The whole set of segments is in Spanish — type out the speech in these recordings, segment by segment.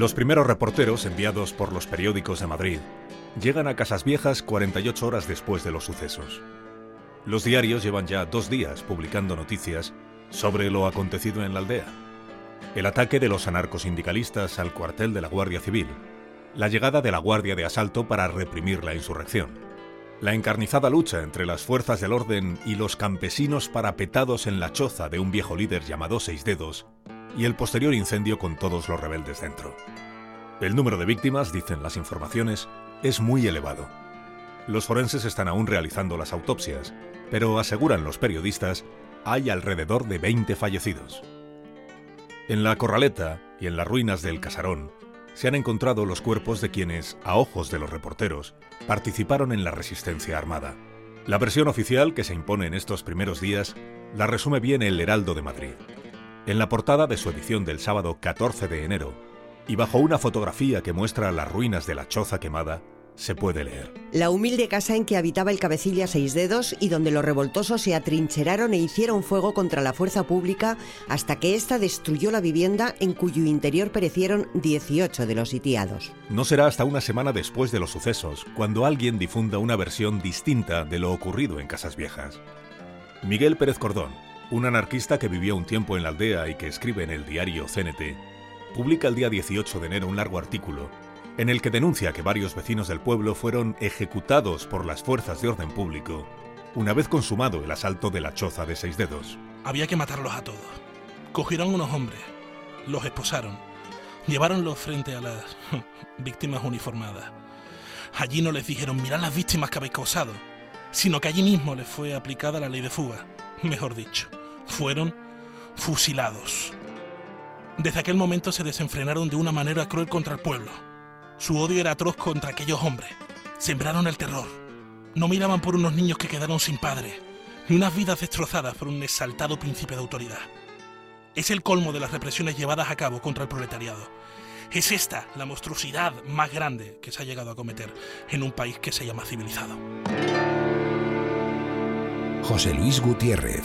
Los primeros reporteros enviados por los periódicos de Madrid llegan a Casas Viejas 48 horas después de los sucesos. Los diarios llevan ya dos días publicando noticias sobre lo acontecido en la aldea. El ataque de los anarcosindicalistas al cuartel de la Guardia Civil, la llegada de la Guardia de Asalto para reprimir la insurrección, la encarnizada lucha entre las fuerzas del orden y los campesinos parapetados en la choza de un viejo líder llamado Seis Dedos, y el posterior incendio con todos los rebeldes dentro. El número de víctimas, dicen las informaciones, es muy elevado. Los forenses están aún realizando las autopsias, pero aseguran los periodistas, hay alrededor de 20 fallecidos. En la corraleta y en las ruinas del casarón se han encontrado los cuerpos de quienes, a ojos de los reporteros, participaron en la resistencia armada. La versión oficial que se impone en estos primeros días la resume bien el Heraldo de Madrid. En la portada de su edición del sábado 14 de enero, y bajo una fotografía que muestra las ruinas de la choza quemada, se puede leer. La humilde casa en que habitaba el cabecilla Seis Dedos y donde los revoltosos se atrincheraron e hicieron fuego contra la fuerza pública hasta que ésta destruyó la vivienda en cuyo interior perecieron 18 de los sitiados. No será hasta una semana después de los sucesos cuando alguien difunda una versión distinta de lo ocurrido en Casas Viejas. Miguel Pérez Cordón, un anarquista que vivió un tiempo en la aldea y que escribe en el diario CNT, publica el día 18 de enero un largo artículo en el que denuncia que varios vecinos del pueblo fueron ejecutados por las fuerzas de orden público una vez consumado el asalto de la choza de seis dedos. Había que matarlos a todos. Cogieron unos hombres, los esposaron, lleváronlos frente a las víctimas uniformadas. Allí no les dijeron, mirad las víctimas que habéis causado, sino que allí mismo les fue aplicada la ley de fuga, mejor dicho, fueron fusilados. Desde aquel momento se desenfrenaron de una manera cruel contra el pueblo su odio era atroz contra aquellos hombres. Sembraron el terror. No miraban por unos niños que quedaron sin padre, ni unas vidas destrozadas por un exaltado príncipe de autoridad. Es el colmo de las represiones llevadas a cabo contra el proletariado. Es esta la monstruosidad más grande que se ha llegado a cometer en un país que se llama civilizado. José Luis Gutiérrez,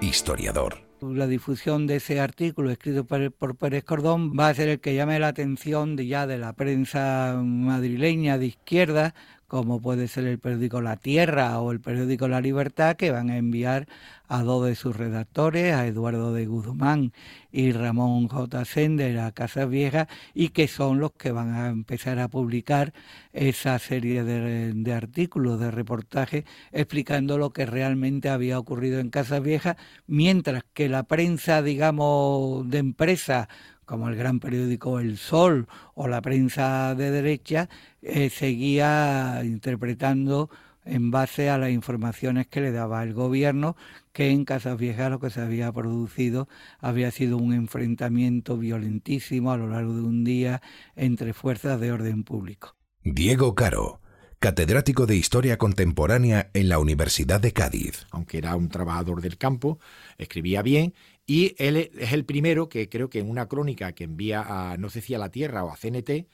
historiador. La difusión de ese artículo escrito por, Pérez Cordón va a ser el que llame la atención de ya de la prensa madrileña de izquierda como puede ser el periódico La Tierra o el periódico La Libertad, que van a enviar a dos de sus redactores, a Eduardo de Guzmán y Ramón J. Sender a Casas Viejas, y que son los que van a empezar a publicar esa serie de, de artículos, de reportajes, explicando lo que realmente había ocurrido en Casas Viejas, mientras que la prensa, digamos, de empresa, como el gran periódico El Sol o la prensa de derecha, eh, seguía interpretando en base a las informaciones que le daba el gobierno, que en Casas Viejas lo que se había producido había sido un enfrentamiento violentísimo a lo largo de un día entre fuerzas de orden público. Diego Caro, catedrático de Historia Contemporánea en la Universidad de Cádiz. Aunque era un trabajador del campo, escribía bien y él es el primero que creo que en una crónica que envía a, no sé si a la Tierra o a CNT,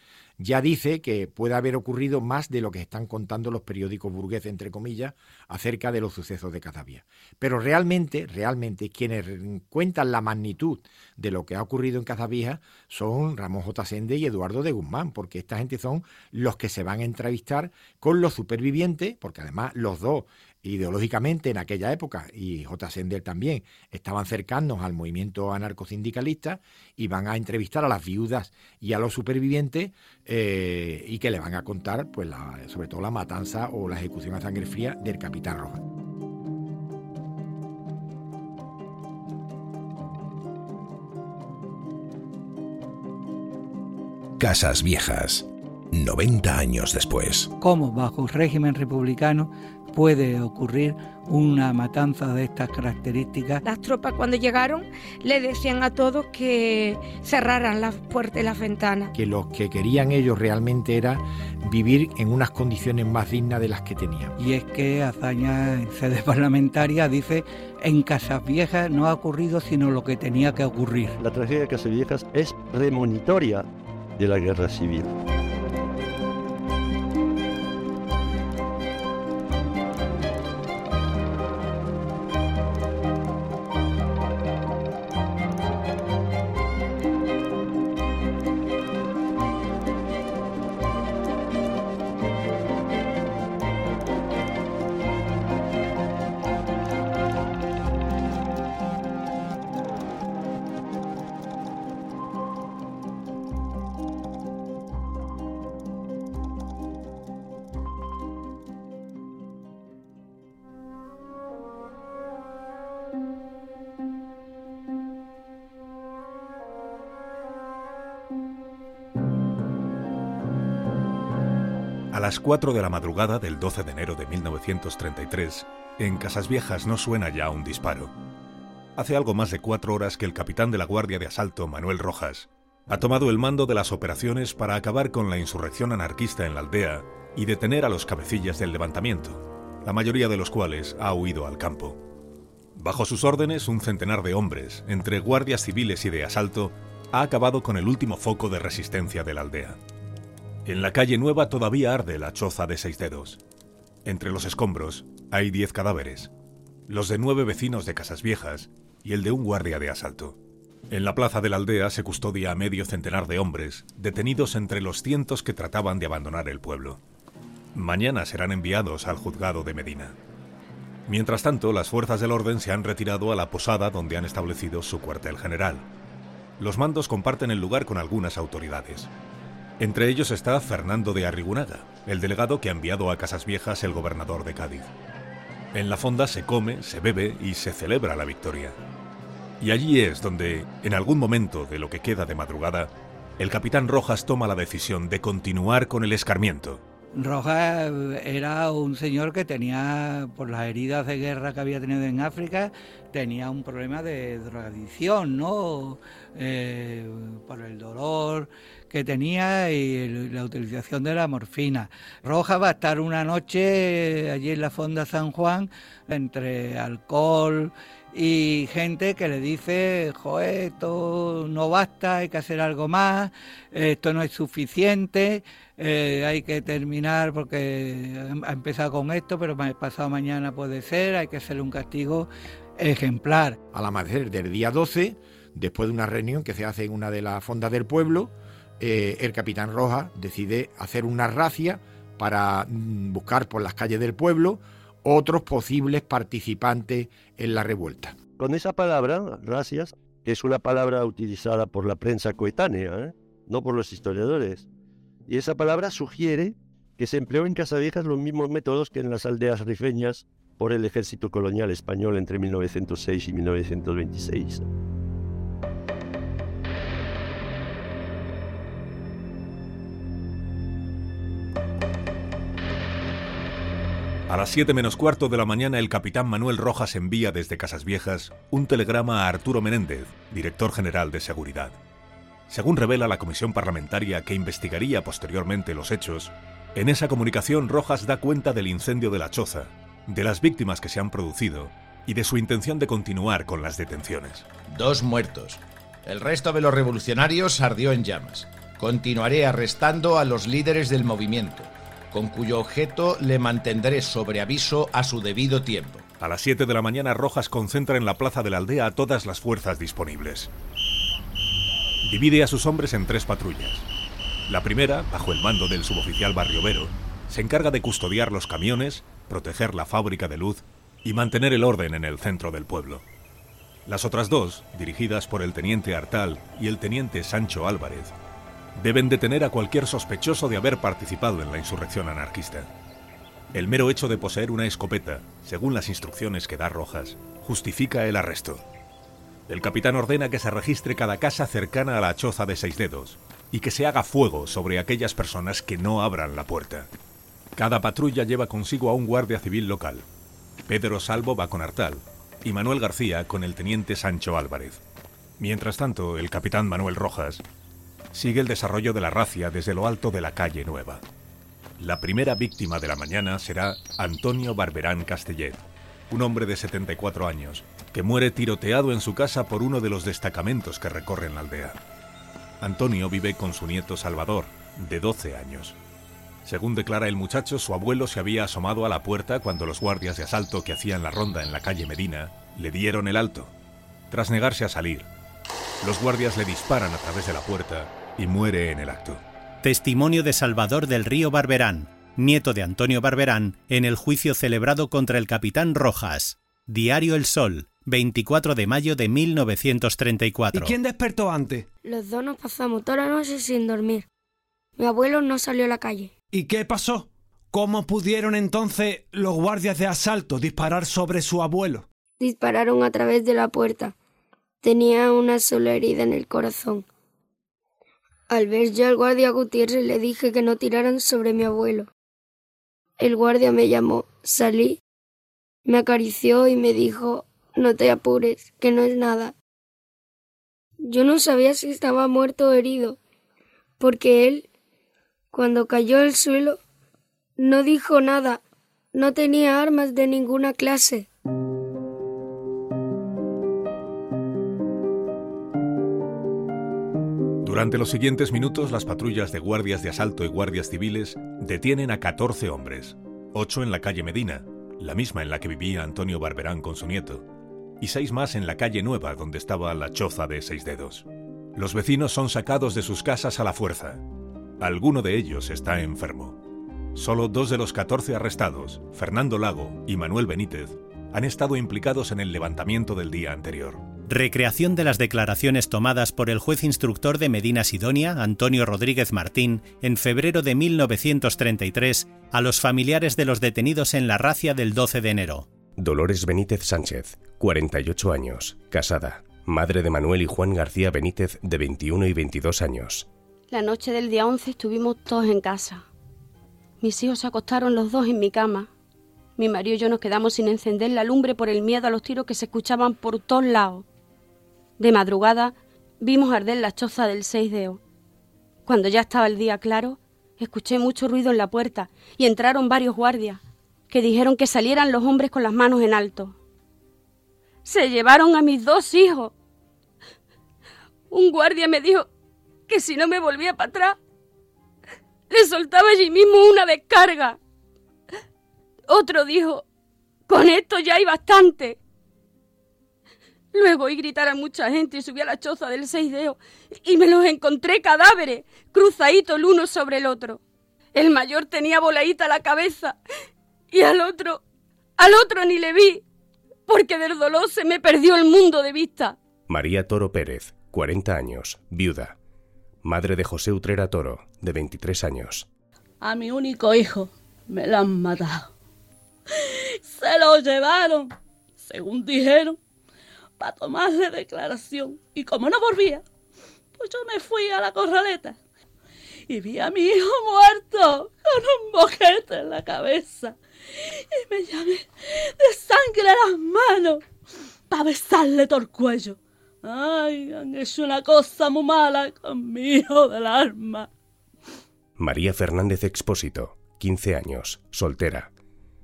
ya dice que puede haber ocurrido más de lo que están contando los periódicos burgueses, entre comillas, acerca de los sucesos de Cazavía. Pero realmente, realmente, quienes cuentan la magnitud de lo que ha ocurrido en Cazavía son Ramón J. Sende y Eduardo de Guzmán, porque esta gente son los que se van a entrevistar con los supervivientes, porque además los dos ideológicamente en aquella época, y J. Sender también, estaban cercanos al movimiento anarcosindicalista y van a entrevistar a las viudas y a los supervivientes eh, y que le van a contar, pues, sobre todo la matanza o la ejecución a sangre fría del capitán Roja. Casas Viejas, 90 años después. ¿Cómo bajo un régimen republicano puede ocurrir una matanza de estas características. Las tropas cuando llegaron le decían a todos que cerraran las puertas y las ventanas. Que lo que querían ellos realmente era vivir en unas condiciones más dignas de las que tenían. Y es que Azaña en sede parlamentaria dice en Casas Viejas no ha ocurrido sino lo que tenía que ocurrir. La tragedia de Casas Viejas es premonitoria de la guerra civil. A las 4 de la madrugada del 12 de enero de 1933, en Casas Viejas no suena ya un disparo. Hace algo más de cuatro horas que el capitán de la Guardia de Asalto, Manuel Rojas, ha tomado el mando de las operaciones para acabar con la insurrección anarquista en la aldea y detener a los cabecillas del levantamiento, la mayoría de los cuales ha huido al campo. Bajo sus órdenes, un centenar de hombres, entre guardias civiles y de asalto, ha acabado con el último foco de resistencia de la aldea. En la calle Nueva todavía arde la choza de seis dedos. Entre los escombros hay diez cadáveres, los de nueve vecinos de Casas Viejas y el de un guardia de asalto. En la plaza de la aldea se custodia a medio centenar de hombres, detenidos entre los cientos que trataban de abandonar el pueblo. Mañana serán enviados al juzgado de Medina. Mientras tanto, las fuerzas del orden se han retirado a la posada donde han establecido su cuartel general. Los mandos comparten el lugar con algunas autoridades. Entre ellos está Fernando de Arrigunaga, el delegado que ha enviado a Casas Viejas el gobernador de Cádiz. En la fonda se come, se bebe y se celebra la victoria. Y allí es donde, en algún momento de lo que queda de madrugada, el capitán Rojas toma la decisión de continuar con el escarmiento. Rojas era un señor que tenía, por las heridas de guerra que había tenido en África, tenía un problema de drogadicción, ¿no? Eh, por el dolor que tenía y la utilización de la morfina. Rojas va a estar una noche allí en la Fonda San Juan entre alcohol y gente que le dice, joder, esto no basta, hay que hacer algo más, esto no es suficiente, eh, hay que terminar porque ha empezado con esto, pero pasado mañana puede ser, hay que hacerle un castigo ejemplar. Al amanecer del día 12, después de una reunión que se hace en una de las fondas del pueblo, eh, el capitán Rojas decide hacer una racia para mm, buscar por las calles del pueblo otros posibles participantes en la revuelta. Con esa palabra, gracias, que es una palabra utilizada por la prensa coetánea, ¿eh? no por los historiadores, y esa palabra sugiere que se empleó en Casaviejas los mismos métodos que en las aldeas rifeñas por el ejército colonial español entre 1906 y 1926. A las 7 menos cuarto de la mañana, el capitán Manuel Rojas envía desde Casas Viejas un telegrama a Arturo Menéndez, director general de Seguridad. Según revela la comisión parlamentaria que investigaría posteriormente los hechos, en esa comunicación Rojas da cuenta del incendio de la choza, de las víctimas que se han producido y de su intención de continuar con las detenciones. Dos muertos. El resto de los revolucionarios ardió en llamas. Continuaré arrestando a los líderes del movimiento con cuyo objeto le mantendré sobre aviso a su debido tiempo. A las 7 de la mañana Rojas concentra en la plaza de la aldea a todas las fuerzas disponibles. Divide a sus hombres en tres patrullas. La primera, bajo el mando del suboficial Barriovero, se encarga de custodiar los camiones, proteger la fábrica de luz y mantener el orden en el centro del pueblo. Las otras dos, dirigidas por el teniente Artal y el teniente Sancho Álvarez, deben detener a cualquier sospechoso de haber participado en la insurrección anarquista. El mero hecho de poseer una escopeta, según las instrucciones que da Rojas, justifica el arresto. El capitán ordena que se registre cada casa cercana a la choza de seis dedos y que se haga fuego sobre aquellas personas que no abran la puerta. Cada patrulla lleva consigo a un guardia civil local. Pedro Salvo va con Artal y Manuel García con el teniente Sancho Álvarez. Mientras tanto, el capitán Manuel Rojas sigue el desarrollo de la racia desde lo alto de la calle Nueva. La primera víctima de la mañana será Antonio Barberán Castellet, un hombre de 74 años, que muere tiroteado en su casa por uno de los destacamentos que recorren la aldea. Antonio vive con su nieto Salvador, de 12 años. Según declara el muchacho, su abuelo se había asomado a la puerta cuando los guardias de asalto que hacían la ronda en la calle Medina le dieron el alto. Tras negarse a salir, los guardias le disparan a través de la puerta y muere en el acto. Testimonio de Salvador del Río Barberán, nieto de Antonio Barberán, en el juicio celebrado contra el capitán Rojas. Diario El Sol, 24 de mayo de 1934. ¿Y quién despertó antes? Los dos nos pasamos toda la noche sin dormir. Mi abuelo no salió a la calle. ¿Y qué pasó? ¿Cómo pudieron entonces los guardias de asalto disparar sobre su abuelo? Dispararon a través de la puerta. Tenía una sola herida en el corazón. Al ver yo al guardia Gutiérrez le dije que no tiraran sobre mi abuelo. el guardia me llamó, salí, me acarició y me dijo no te apures, que no es nada. Yo no sabía si estaba muerto o herido, porque él, cuando cayó al suelo, no dijo nada, no tenía armas de ninguna clase. Durante los siguientes minutos, las patrullas de guardias de asalto y guardias civiles detienen a 14 hombres, 8 en la calle Medina, la misma en la que vivía Antonio Barberán con su nieto, y seis más en la calle Nueva donde estaba la choza de seis dedos. Los vecinos son sacados de sus casas a la fuerza. Alguno de ellos está enfermo. Solo dos de los 14 arrestados, Fernando Lago y Manuel Benítez, han estado implicados en el levantamiento del día anterior. Recreación de las declaraciones tomadas por el juez instructor de Medina Sidonia, Antonio Rodríguez Martín, en febrero de 1933 a los familiares de los detenidos en la racia del 12 de enero. Dolores Benítez Sánchez, 48 años, casada, madre de Manuel y Juan García Benítez, de 21 y 22 años. La noche del día 11 estuvimos todos en casa. Mis hijos se acostaron los dos en mi cama. Mi marido y yo nos quedamos sin encender la lumbre por el miedo a los tiros que se escuchaban por todos lados. De madrugada vimos arder la choza del seis deo. Cuando ya estaba el día claro, escuché mucho ruido en la puerta y entraron varios guardias que dijeron que salieran los hombres con las manos en alto. Se llevaron a mis dos hijos. Un guardia me dijo que si no me volvía para atrás, le soltaba allí mismo una descarga. Otro dijo, con esto ya hay bastante. Luego oí gritar a mucha gente y subí a la choza del seisdeo y me los encontré cadáveres, cruzaditos el uno sobre el otro. El mayor tenía voladita la cabeza y al otro, al otro ni le vi, porque del dolor se me perdió el mundo de vista. María Toro Pérez, 40 años, viuda. Madre de José Utrera Toro, de 23 años. A mi único hijo me lo han matado. Se lo llevaron, según dijeron, para tomarle declaración. Y como no volvía, pues yo me fui a la corraleta y vi a mi hijo muerto con un boquete en la cabeza y me llamé de sangre las manos para besarle todo el cuello. Ay, han hecho una cosa muy mala con mi hijo del alma. María Fernández Expósito, 15 años, soltera.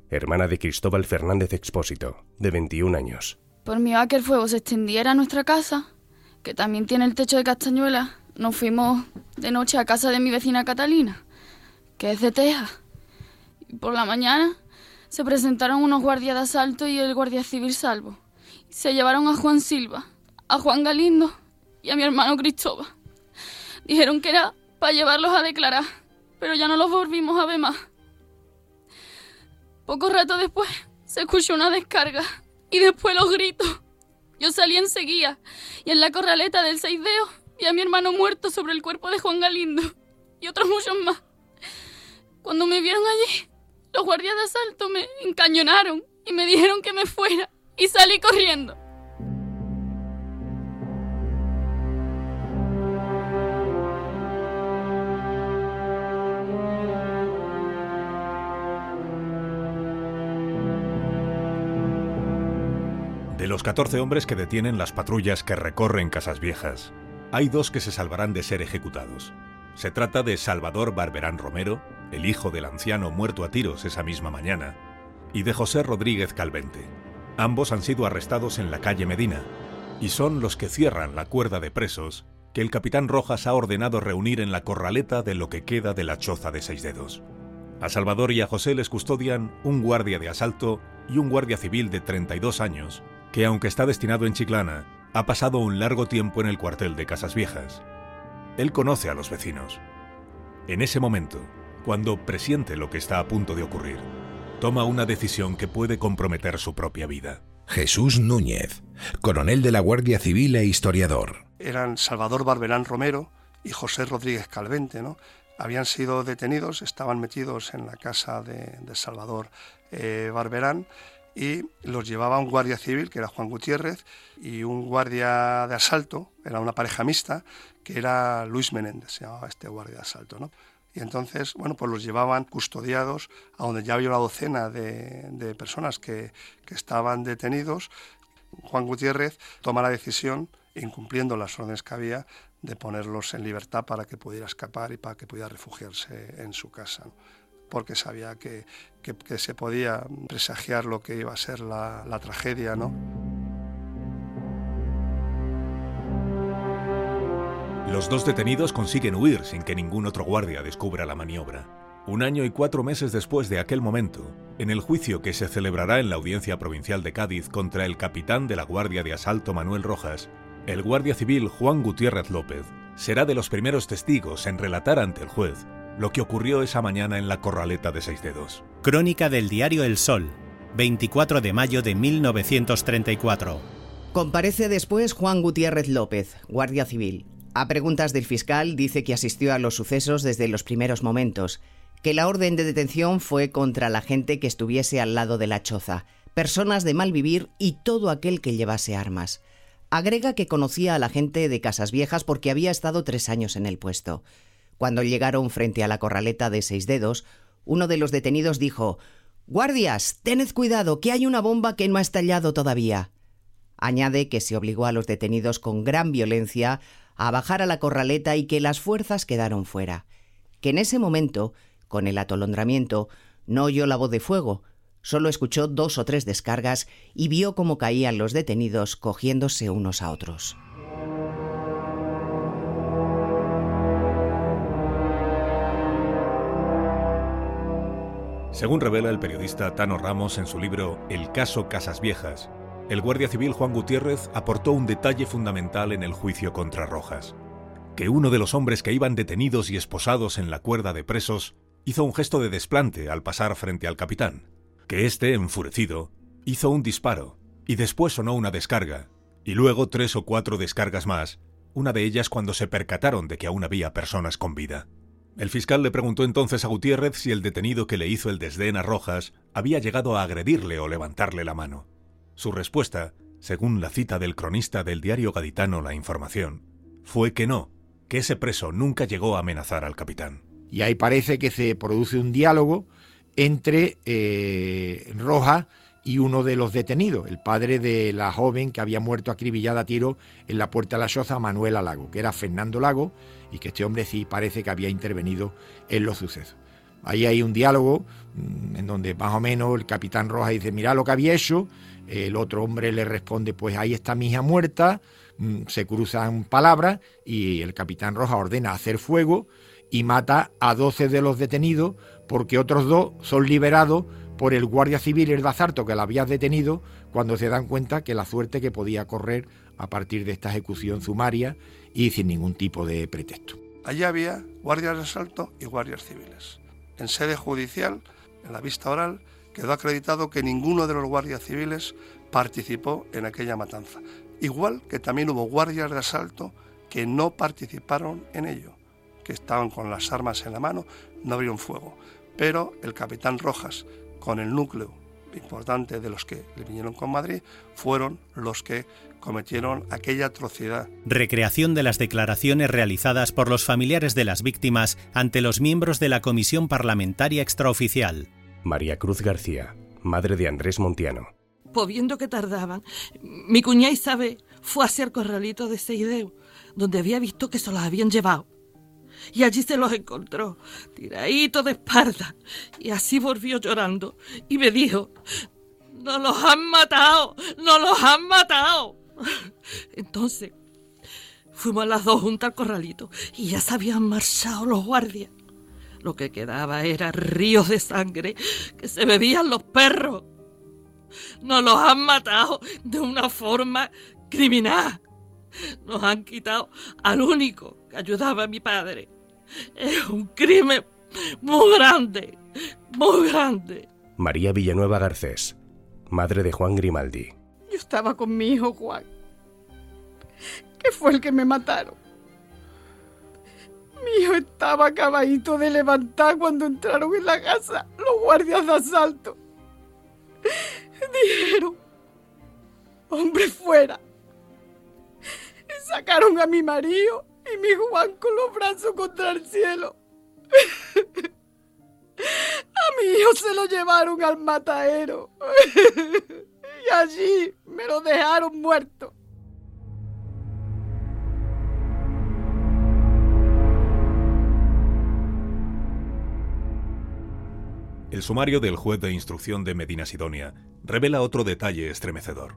Hermana de Cristóbal Fernández Expósito, de 21 años. Por miedo a que el fuego se extendiera a nuestra casa, que también tiene el techo de castañuela, nos fuimos de noche a casa de mi vecina Catalina, que es de Teja. Y por la mañana se presentaron unos guardias de asalto y el guardia civil salvo. Se llevaron a Juan Silva, a Juan Galindo y a mi hermano Cristóbal. Dijeron que era para llevarlos a declarar, pero ya no los volvimos a ver más. Poco rato después se escuchó una descarga y después los gritos. Yo salí enseguida y en la corraleta del Seideo vi a mi hermano muerto sobre el cuerpo de Juan Galindo y otros muchos más. Cuando me vieron allí, los guardias de asalto me encañonaron y me dijeron que me fuera y salí corriendo. Los 14 hombres que detienen las patrullas que recorren Casas Viejas, hay dos que se salvarán de ser ejecutados. Se trata de Salvador Barberán Romero, el hijo del anciano muerto a tiros esa misma mañana, y de José Rodríguez Calvente. Ambos han sido arrestados en la calle Medina, y son los que cierran la cuerda de presos que el capitán Rojas ha ordenado reunir en la corraleta de lo que queda de la choza de seis dedos. A Salvador y a José les custodian un guardia de asalto y un guardia civil de 32 años, que aunque está destinado en Chiclana, ha pasado un largo tiempo en el cuartel de Casas Viejas. Él conoce a los vecinos. En ese momento, cuando presiente lo que está a punto de ocurrir, toma una decisión que puede comprometer su propia vida. Jesús Núñez, coronel de la Guardia Civil e historiador. Eran Salvador Barberán Romero y José Rodríguez Calvente, ¿no? Habían sido detenidos, estaban metidos en la casa de, Salvador eh, Barberán y los llevaba un guardia civil, que era Juan Gutiérrez, y un guardia de asalto, era una pareja mixta, que era Luis Menéndez, se llamaba este guardia de asalto. ¿no? y entonces, bueno, pues los llevaban custodiados a donde ya había una docena de, personas que, que estaban detenidos. Juan Gutiérrez toma la decisión, incumpliendo las órdenes que había, de ponerlos en libertad para que pudiera escapar y para que pudiera refugiarse en su casa porque sabía que, se podía presagiar lo que iba a ser la, la tragedia, ¿no? Los dos detenidos consiguen huir sin que ningún otro guardia descubra la maniobra. Un año y cuatro meses después de aquel momento, en el juicio que se celebrará en la Audiencia Provincial de Cádiz contra el capitán de la Guardia de Asalto Manuel Rojas, el guardia civil Juan Gutiérrez López será de los primeros testigos en relatar ante el juez lo que ocurrió esa mañana en la corraleta de Seis Dedos. Crónica del diario El Sol, 24 de mayo de 1934. Comparece después Juan Gutiérrez López, Guardia Civil. A preguntas del fiscal dice que asistió a los sucesos desde los primeros momentos, que la orden de detención fue contra la gente que estuviese al lado de la choza, personas de mal vivir y todo aquel que llevase armas. Agrega que conocía a la gente de Casas Viejas porque había estado tres años en el puesto. Cuando llegaron frente a la corraleta de seis dedos, uno de los detenidos dijo Guardias, tened cuidado, que hay una bomba que no ha estallado todavía. Añade que se obligó a los detenidos con gran violencia a bajar a la corraleta y que las fuerzas quedaron fuera. Que en ese momento, con el atolondramiento, no oyó la voz de fuego, solo escuchó dos o tres descargas y vio cómo caían los detenidos cogiéndose unos a otros. Según revela el periodista Tano Ramos en su libro El caso Casas Viejas, el guardia civil Juan Gutiérrez aportó un detalle fundamental en el juicio contra Rojas, que uno de los hombres que iban detenidos y esposados en la cuerda de presos hizo un gesto de desplante al pasar frente al capitán, que éste, enfurecido, hizo un disparo, y después sonó una descarga, y luego tres o cuatro descargas más, una de ellas cuando se percataron de que aún había personas con vida. El fiscal le preguntó entonces a Gutiérrez si el detenido que le hizo el desdén a Rojas había llegado a agredirle o levantarle la mano. Su respuesta, según la cita del cronista del diario gaditano La Información, fue que no, que ese preso nunca llegó a amenazar al capitán. Y ahí parece que se produce un diálogo entre eh, Rojas y uno de los detenidos, el padre de la joven que había muerto acribillada a tiro en la puerta de la choza, Manuela Lago, que era Fernando Lago, y que este hombre sí parece que había intervenido en los sucesos. Ahí hay un diálogo mm, en donde más o menos el capitán Rojas dice, mira lo que había hecho, el otro hombre le responde, pues ahí está mi hija muerta, mm, se cruzan palabras y el capitán Rojas ordena hacer fuego y mata a 12 de los detenidos porque otros dos son liberados por el guardia civil el Bazarto que la había detenido cuando se dan cuenta que la suerte que podía correr a partir de esta ejecución sumaria y sin ningún tipo de pretexto. Allí había guardias de asalto y guardias civiles. En sede judicial, en la vista oral, quedó acreditado que ninguno de los guardias civiles participó en aquella matanza. Igual que también hubo guardias de asalto que no participaron en ello, que estaban con las armas en la mano, no abrieron fuego. Pero el capitán Rojas, con el núcleo importante de los que le vinieron con Madrid, fueron los que cometieron aquella atrocidad. Recreación de las declaraciones realizadas por los familiares de las víctimas ante los miembros de la Comisión Parlamentaria Extraoficial. María Cruz García, madre de Andrés Montiano. Pues viendo que tardaban, mi cuñada Isabel fue a hacer corralito de Seideu, donde había visto que se los habían llevado. Y allí se los encontró, tiradito de espalda. Y así volvió llorando y me dijo, no los han matado, no los han matado. Entonces, fuimos las dos juntas al corralito y ya se habían marchado los guardias. Lo que quedaba era ríos de sangre que se bebían los perros. Nos los han matado de una forma criminal. Nos han quitado al único ayudaba a mi padre. Es un crimen muy grande, muy grande. María Villanueva Garcés, madre de Juan Grimaldi. Yo estaba con mi hijo Juan, que fue el que me mataron. Mi hijo estaba acabadito de levantar cuando entraron en la casa los guardias de asalto. Dijeron, hombre fuera. Y sacaron a mi marido y mi Juan con los brazos contra el cielo. A mi hijo se lo llevaron al matadero. y allí me lo dejaron muerto. El sumario del juez de instrucción de Medina Sidonia revela otro detalle estremecedor.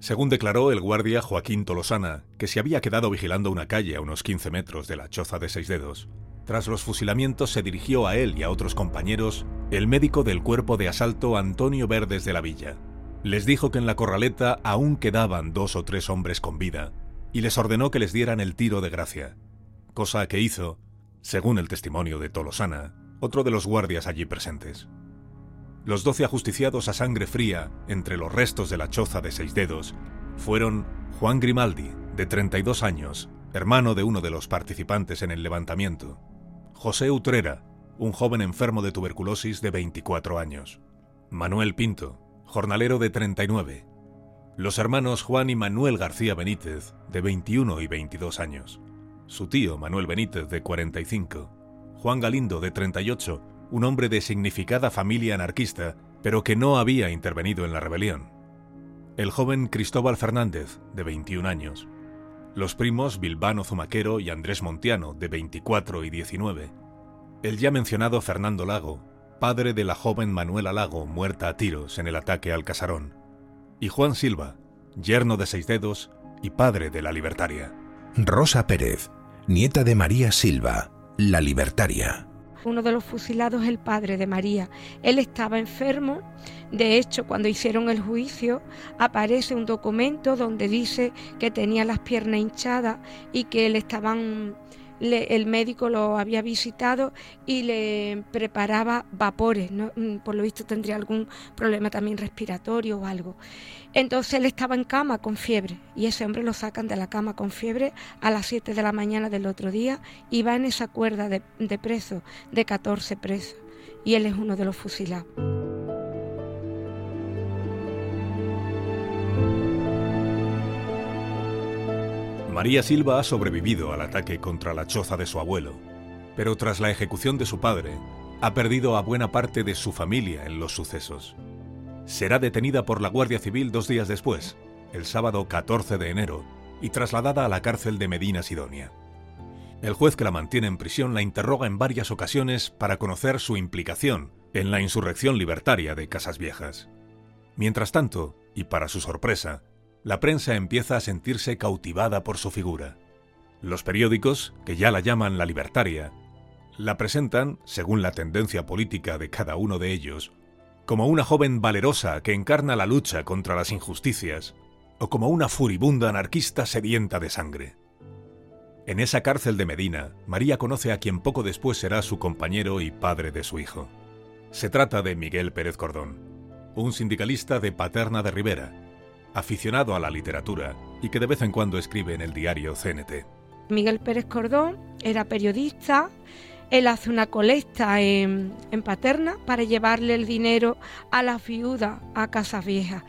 Según declaró el guardia Joaquín Tolosana, que se había quedado vigilando una calle a unos 15 metros de la choza de seis dedos, tras los fusilamientos se dirigió a él y a otros compañeros el médico del cuerpo de asalto Antonio Verdes de la Villa. Les dijo que en la corraleta aún quedaban dos o tres hombres con vida y les ordenó que les dieran el tiro de gracia, cosa que hizo, según el testimonio de Tolosana, otro de los guardias allí presentes. Los doce ajusticiados a sangre fría entre los restos de la choza de seis dedos fueron Juan Grimaldi, de 32 años, hermano de uno de los participantes en el levantamiento, José Utrera, un joven enfermo de tuberculosis de 24 años, Manuel Pinto, jornalero de 39, los hermanos Juan y Manuel García Benítez, de 21 y 22 años, su tío Manuel Benítez, de 45, Juan Galindo, de 38, un hombre de significada familia anarquista, pero que no había intervenido en la rebelión. El joven Cristóbal Fernández, de 21 años. Los primos Bilbano Zumaquero y Andrés Montiano, de 24 y 19. El ya mencionado Fernando Lago, padre de la joven Manuela Lago, muerta a tiros en el ataque al casarón. Y Juan Silva, yerno de seis dedos y padre de la libertaria. Rosa Pérez, nieta de María Silva, la libertaria. Uno de los fusilados es el padre de María. Él estaba enfermo. De hecho, cuando hicieron el juicio, aparece un documento donde dice que tenía las piernas hinchadas y que le estaban el médico lo había visitado y le preparaba vapores, mm, por lo visto tendría algún problema también respiratorio o algo. Entonces él estaba en cama con fiebre y ese hombre lo sacan de la cama con fiebre a las 7 de la mañana del otro día y va en esa cuerda de, de presos, de 14 presos, y él es uno de los fusilados. María Silva ha sobrevivido al ataque contra la choza de su abuelo, pero tras la ejecución de su padre, ha perdido a buena parte de su familia en los sucesos será detenida por la Guardia Civil dos días después, el sábado 14 de enero, y trasladada a la cárcel de Medina Sidonia. El juez que la mantiene en prisión la interroga en varias ocasiones para conocer su implicación en la insurrección libertaria de Casas Viejas. Mientras tanto, y para su sorpresa, la prensa empieza a sentirse cautivada por su figura. Los periódicos, que ya la llaman la libertaria, la presentan, según la tendencia política de cada uno de ellos, como una joven valerosa que encarna la lucha contra las injusticias, o como una furibunda anarquista sedienta de sangre. En esa cárcel de Medina, María conoce a quien poco después será su compañero y padre de su hijo. Se trata de Miguel Pérez Cordón, un sindicalista de Paterna de Rivera, aficionado a la literatura y que de vez en cuando escribe en el diario CNT. Miguel Pérez Cordón era periodista, él hace una colecta en, Paterna para llevarle el dinero a la viuda a Casas Viejas.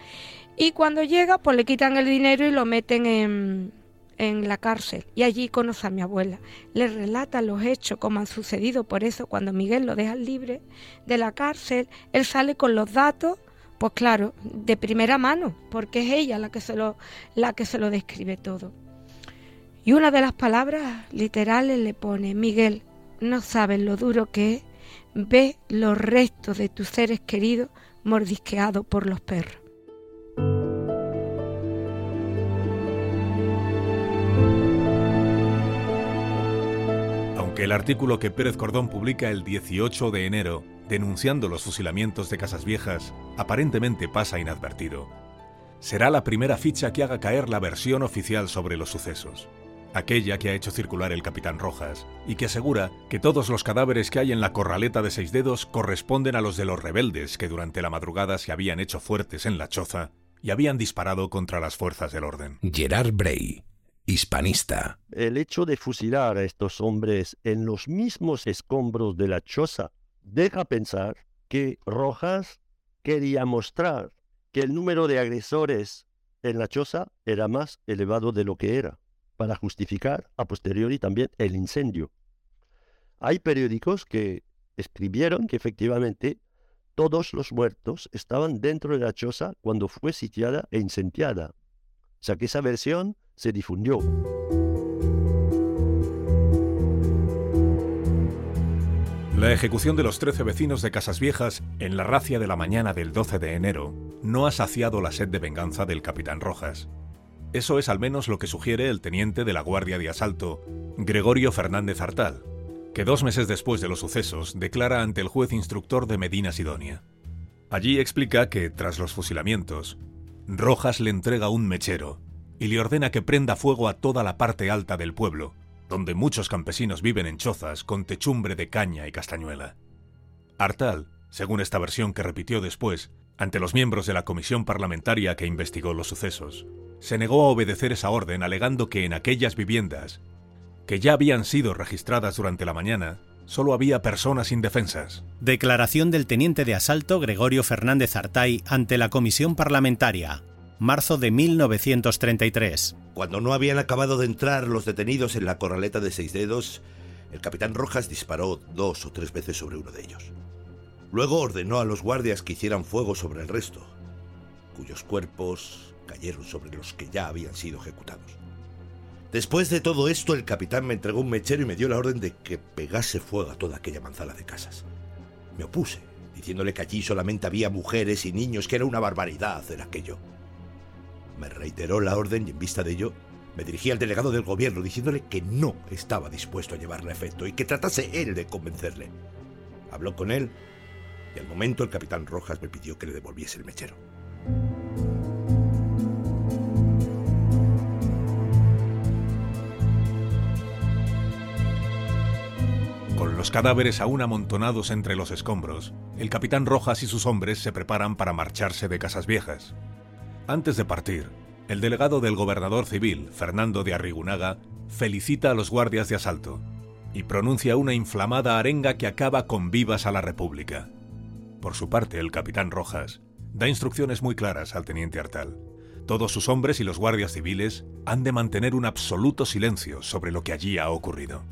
Y cuando llega, pues le quitan el dinero y lo meten en, en la cárcel. Y allí conoce a mi abuela. Le relata los hechos, como han sucedido. Por eso, cuando Miguel lo deja libre de la cárcel, él sale con los datos pues claro, de primera mano, porque es ella la que se lo, la que se lo describe todo. Y una de las palabras literales le pone, Miguel, no sabes lo duro que es ver los restos de tus seres queridos mordisqueados por los perros. Aunque el artículo que Pérez Cordón publica el 18 de enero, denunciando los fusilamientos de Casas Viejas, aparentemente pasa inadvertido, será la primera ficha que haga caer la versión oficial sobre los sucesos aquella que ha hecho circular el capitán Rojas, y que asegura que todos los cadáveres que hay en la corraleta de seis dedos corresponden a los de los rebeldes que durante la madrugada se habían hecho fuertes en la choza y habían disparado contra las fuerzas del orden. Gerard Bray, hispanista. El hecho de fusilar a estos hombres en los mismos escombros de la choza deja pensar que Rojas quería mostrar que el número de agresores en la choza era más elevado de lo que era para justificar a posteriori también el incendio. hay periódicos que escribieron que efectivamente todos los muertos estaban dentro de la choza cuando fue sitiada e incendiada. O sea que esa versión se difundió. La ejecución de los 13 vecinos de Casas Viejas en la racia de la mañana del 12 de enero no ha saciado la sed de venganza del capitán Rojas. Eso es al menos lo que sugiere el teniente de la Guardia de Asalto, Gregorio Fernández Artal, que dos meses después de los sucesos declara ante el juez instructor de Medina Sidonia. Allí explica que, tras los fusilamientos, Rojas le entrega un mechero y le ordena que prenda fuego a toda la parte alta del pueblo, donde muchos campesinos viven en chozas con techumbre de caña y castañuela. Artal, según esta versión que repitió después, ante los miembros de la comisión parlamentaria que investigó los sucesos, se negó a obedecer esa orden alegando que en aquellas viviendas, que ya habían sido registradas durante la mañana, solo había personas indefensas. Declaración del teniente de asalto Gregorio Fernández Artay ante la comisión parlamentaria, marzo de 1933. Cuando no habían acabado de entrar los detenidos en la corraleta de seis dedos, el capitán Rojas disparó dos o tres veces sobre uno de ellos. Luego ordenó a los guardias que hicieran fuego sobre el resto, cuyos cuerpos cayeron sobre los que ya habían sido ejecutados. Después de todo esto, el capitán me entregó un mechero y me dio la orden de que pegase fuego a toda aquella manzana de casas. Me opuse, diciéndole que allí solamente había mujeres y niños, que era una barbaridad hacer aquello. Me reiteró la orden y en vista de ello me dirigí al delegado del gobierno diciéndole que no estaba dispuesto a llevarle efecto y que tratase él de convencerle. Habló con él y al momento el capitán Rojas me pidió que le devolviese el mechero. Con los cadáveres aún amontonados entre los escombros, el capitán Rojas y sus hombres se preparan para marcharse de Casas Viejas. Antes de partir, el delegado del gobernador civil, Fernando de Arrigunaga, felicita a los guardias de asalto y pronuncia una inflamada arenga que acaba con vivas a la República. Por su parte, el capitán Rojas da instrucciones muy claras al teniente Artal. Todos sus hombres y los guardias civiles han de mantener un absoluto silencio sobre lo que allí ha ocurrido.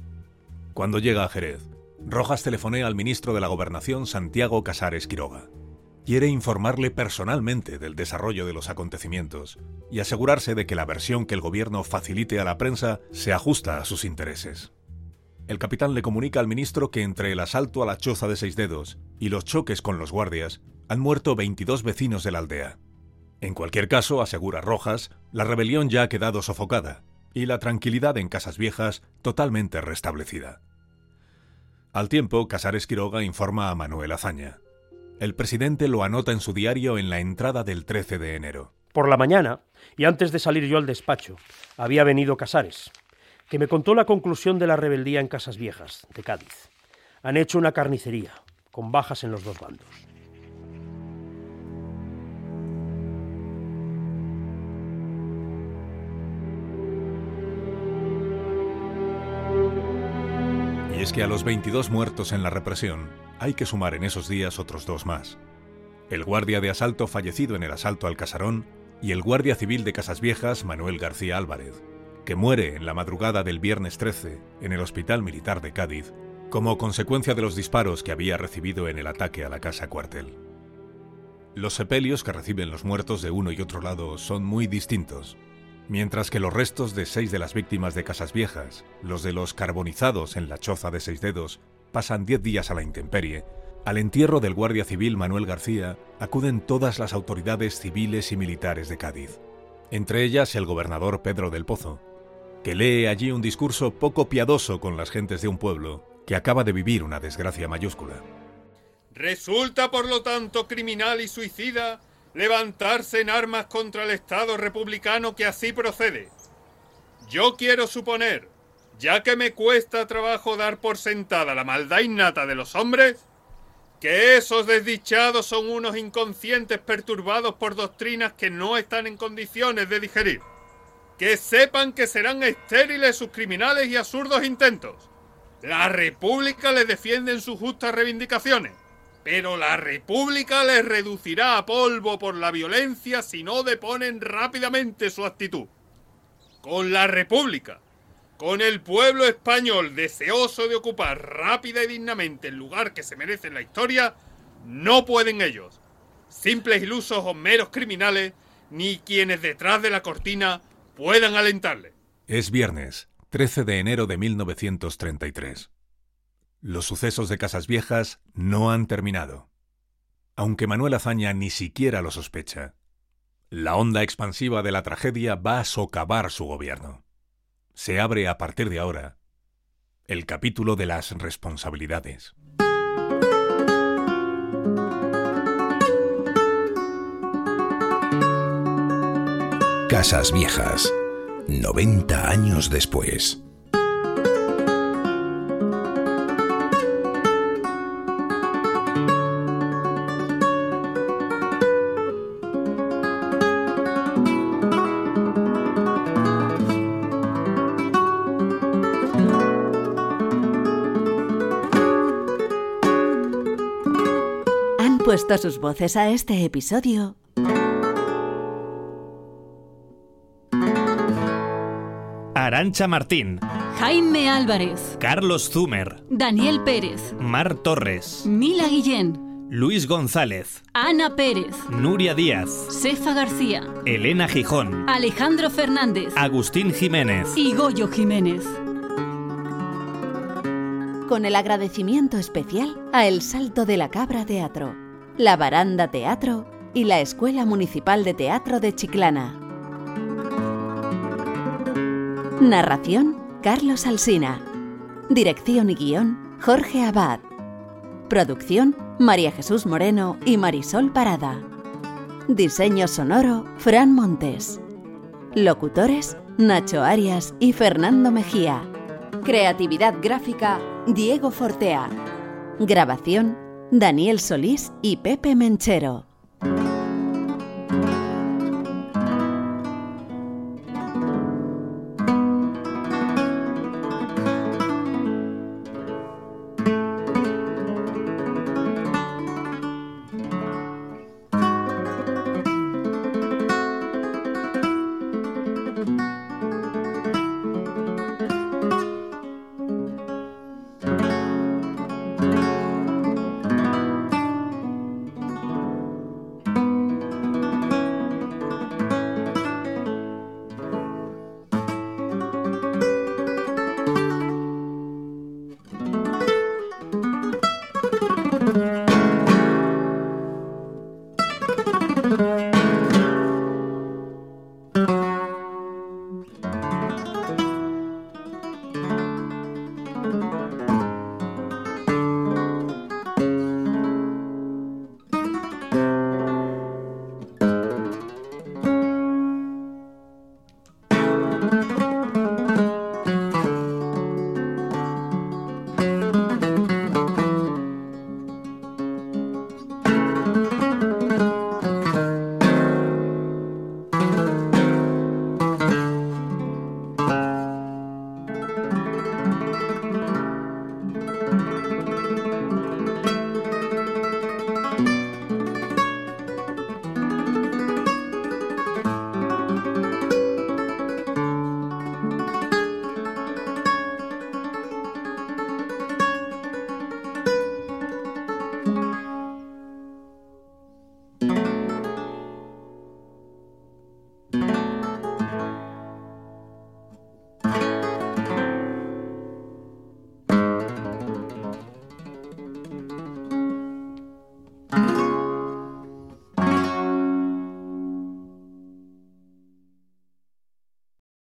Cuando llega a Jerez, Rojas telefonea al ministro de la Gobernación Santiago Casares Quiroga. Quiere informarle personalmente del desarrollo de los acontecimientos y asegurarse de que la versión que el gobierno facilite a la prensa se ajusta a sus intereses. El capitán le comunica al ministro que entre el asalto a la choza de seis dedos y los choques con los guardias han muerto 22 vecinos de la aldea. En cualquier caso, asegura Rojas, la rebelión ya ha quedado sofocada y la tranquilidad en Casas Viejas totalmente restablecida. Al tiempo, Casares Quiroga informa a Manuel Azaña. El presidente lo anota en su diario en la entrada del 13 de enero. Por la mañana, y antes de salir yo al despacho, había venido Casares, que me contó la conclusión de la rebeldía en Casas Viejas, de Cádiz. Han hecho una carnicería, con bajas en los dos bandos. A los 22 muertos en la represión hay que sumar en esos días otros dos más. El guardia de asalto fallecido en el asalto al casarón y el guardia civil de Casas Viejas, Manuel García Álvarez, que muere en la madrugada del viernes 13 en el Hospital Militar de Cádiz como consecuencia de los disparos que había recibido en el ataque a la casa cuartel. Los sepelios que reciben los muertos de uno y otro lado son muy distintos. Mientras que los restos de seis de las víctimas de Casas Viejas, los de los carbonizados en la choza de seis dedos, pasan diez días a la intemperie, al entierro del guardia civil Manuel García acuden todas las autoridades civiles y militares de Cádiz, entre ellas el gobernador Pedro del Pozo, que lee allí un discurso poco piadoso con las gentes de un pueblo que acaba de vivir una desgracia mayúscula. Resulta, por lo tanto, criminal y suicida levantarse en armas contra el Estado republicano que así procede. Yo quiero suponer, ya que me cuesta trabajo dar por sentada la maldad innata de los hombres, que esos desdichados son unos inconscientes perturbados por doctrinas que no están en condiciones de digerir. Que sepan que serán estériles sus criminales y absurdos intentos. La República les defiende en sus justas reivindicaciones, pero la República les reducirá a polvo por la violencia si no deponen rápidamente su actitud. Con la República con el pueblo español deseoso de ocupar rápida y dignamente el lugar que se merece en la historia, no pueden ellos, simples ilusos o meros criminales, ni quienes detrás de la cortina puedan alentarle. Es viernes, 13 de enero de 1933. Los sucesos de Casas Viejas no han terminado. Aunque Manuel Azaña ni siquiera lo sospecha, la onda expansiva de la tragedia va a socavar su gobierno. Se abre a partir de ahora el capítulo de las responsabilidades. Casas Viejas, 90 años después. Puesto sus voces a este episodio. Arancha Martín, Jaime Álvarez, Carlos Zumer, Daniel Pérez, Mar Torres, Mila Guillén, Luis González, Ana Pérez, Nuria Díaz, Cefa García, Elena Gijón, Alejandro Fernández. Agustín Jiménez. y Goyo Jiménez. con el agradecimiento especial a El Salto de la Cabra Teatro, la Baranda Teatro y la Escuela Municipal de Teatro de Chiclana. Narración Carlos Alsina. Dirección y guion Jorge Abad. Producción María Jesús Moreno y Marisol Parada. Diseño sonoro Fran Montes. Locutores Nacho Arias y Fernando Mejía. Creatividad gráfica Diego Fortea. Grabación Daniel Solís y Pepe Menchero.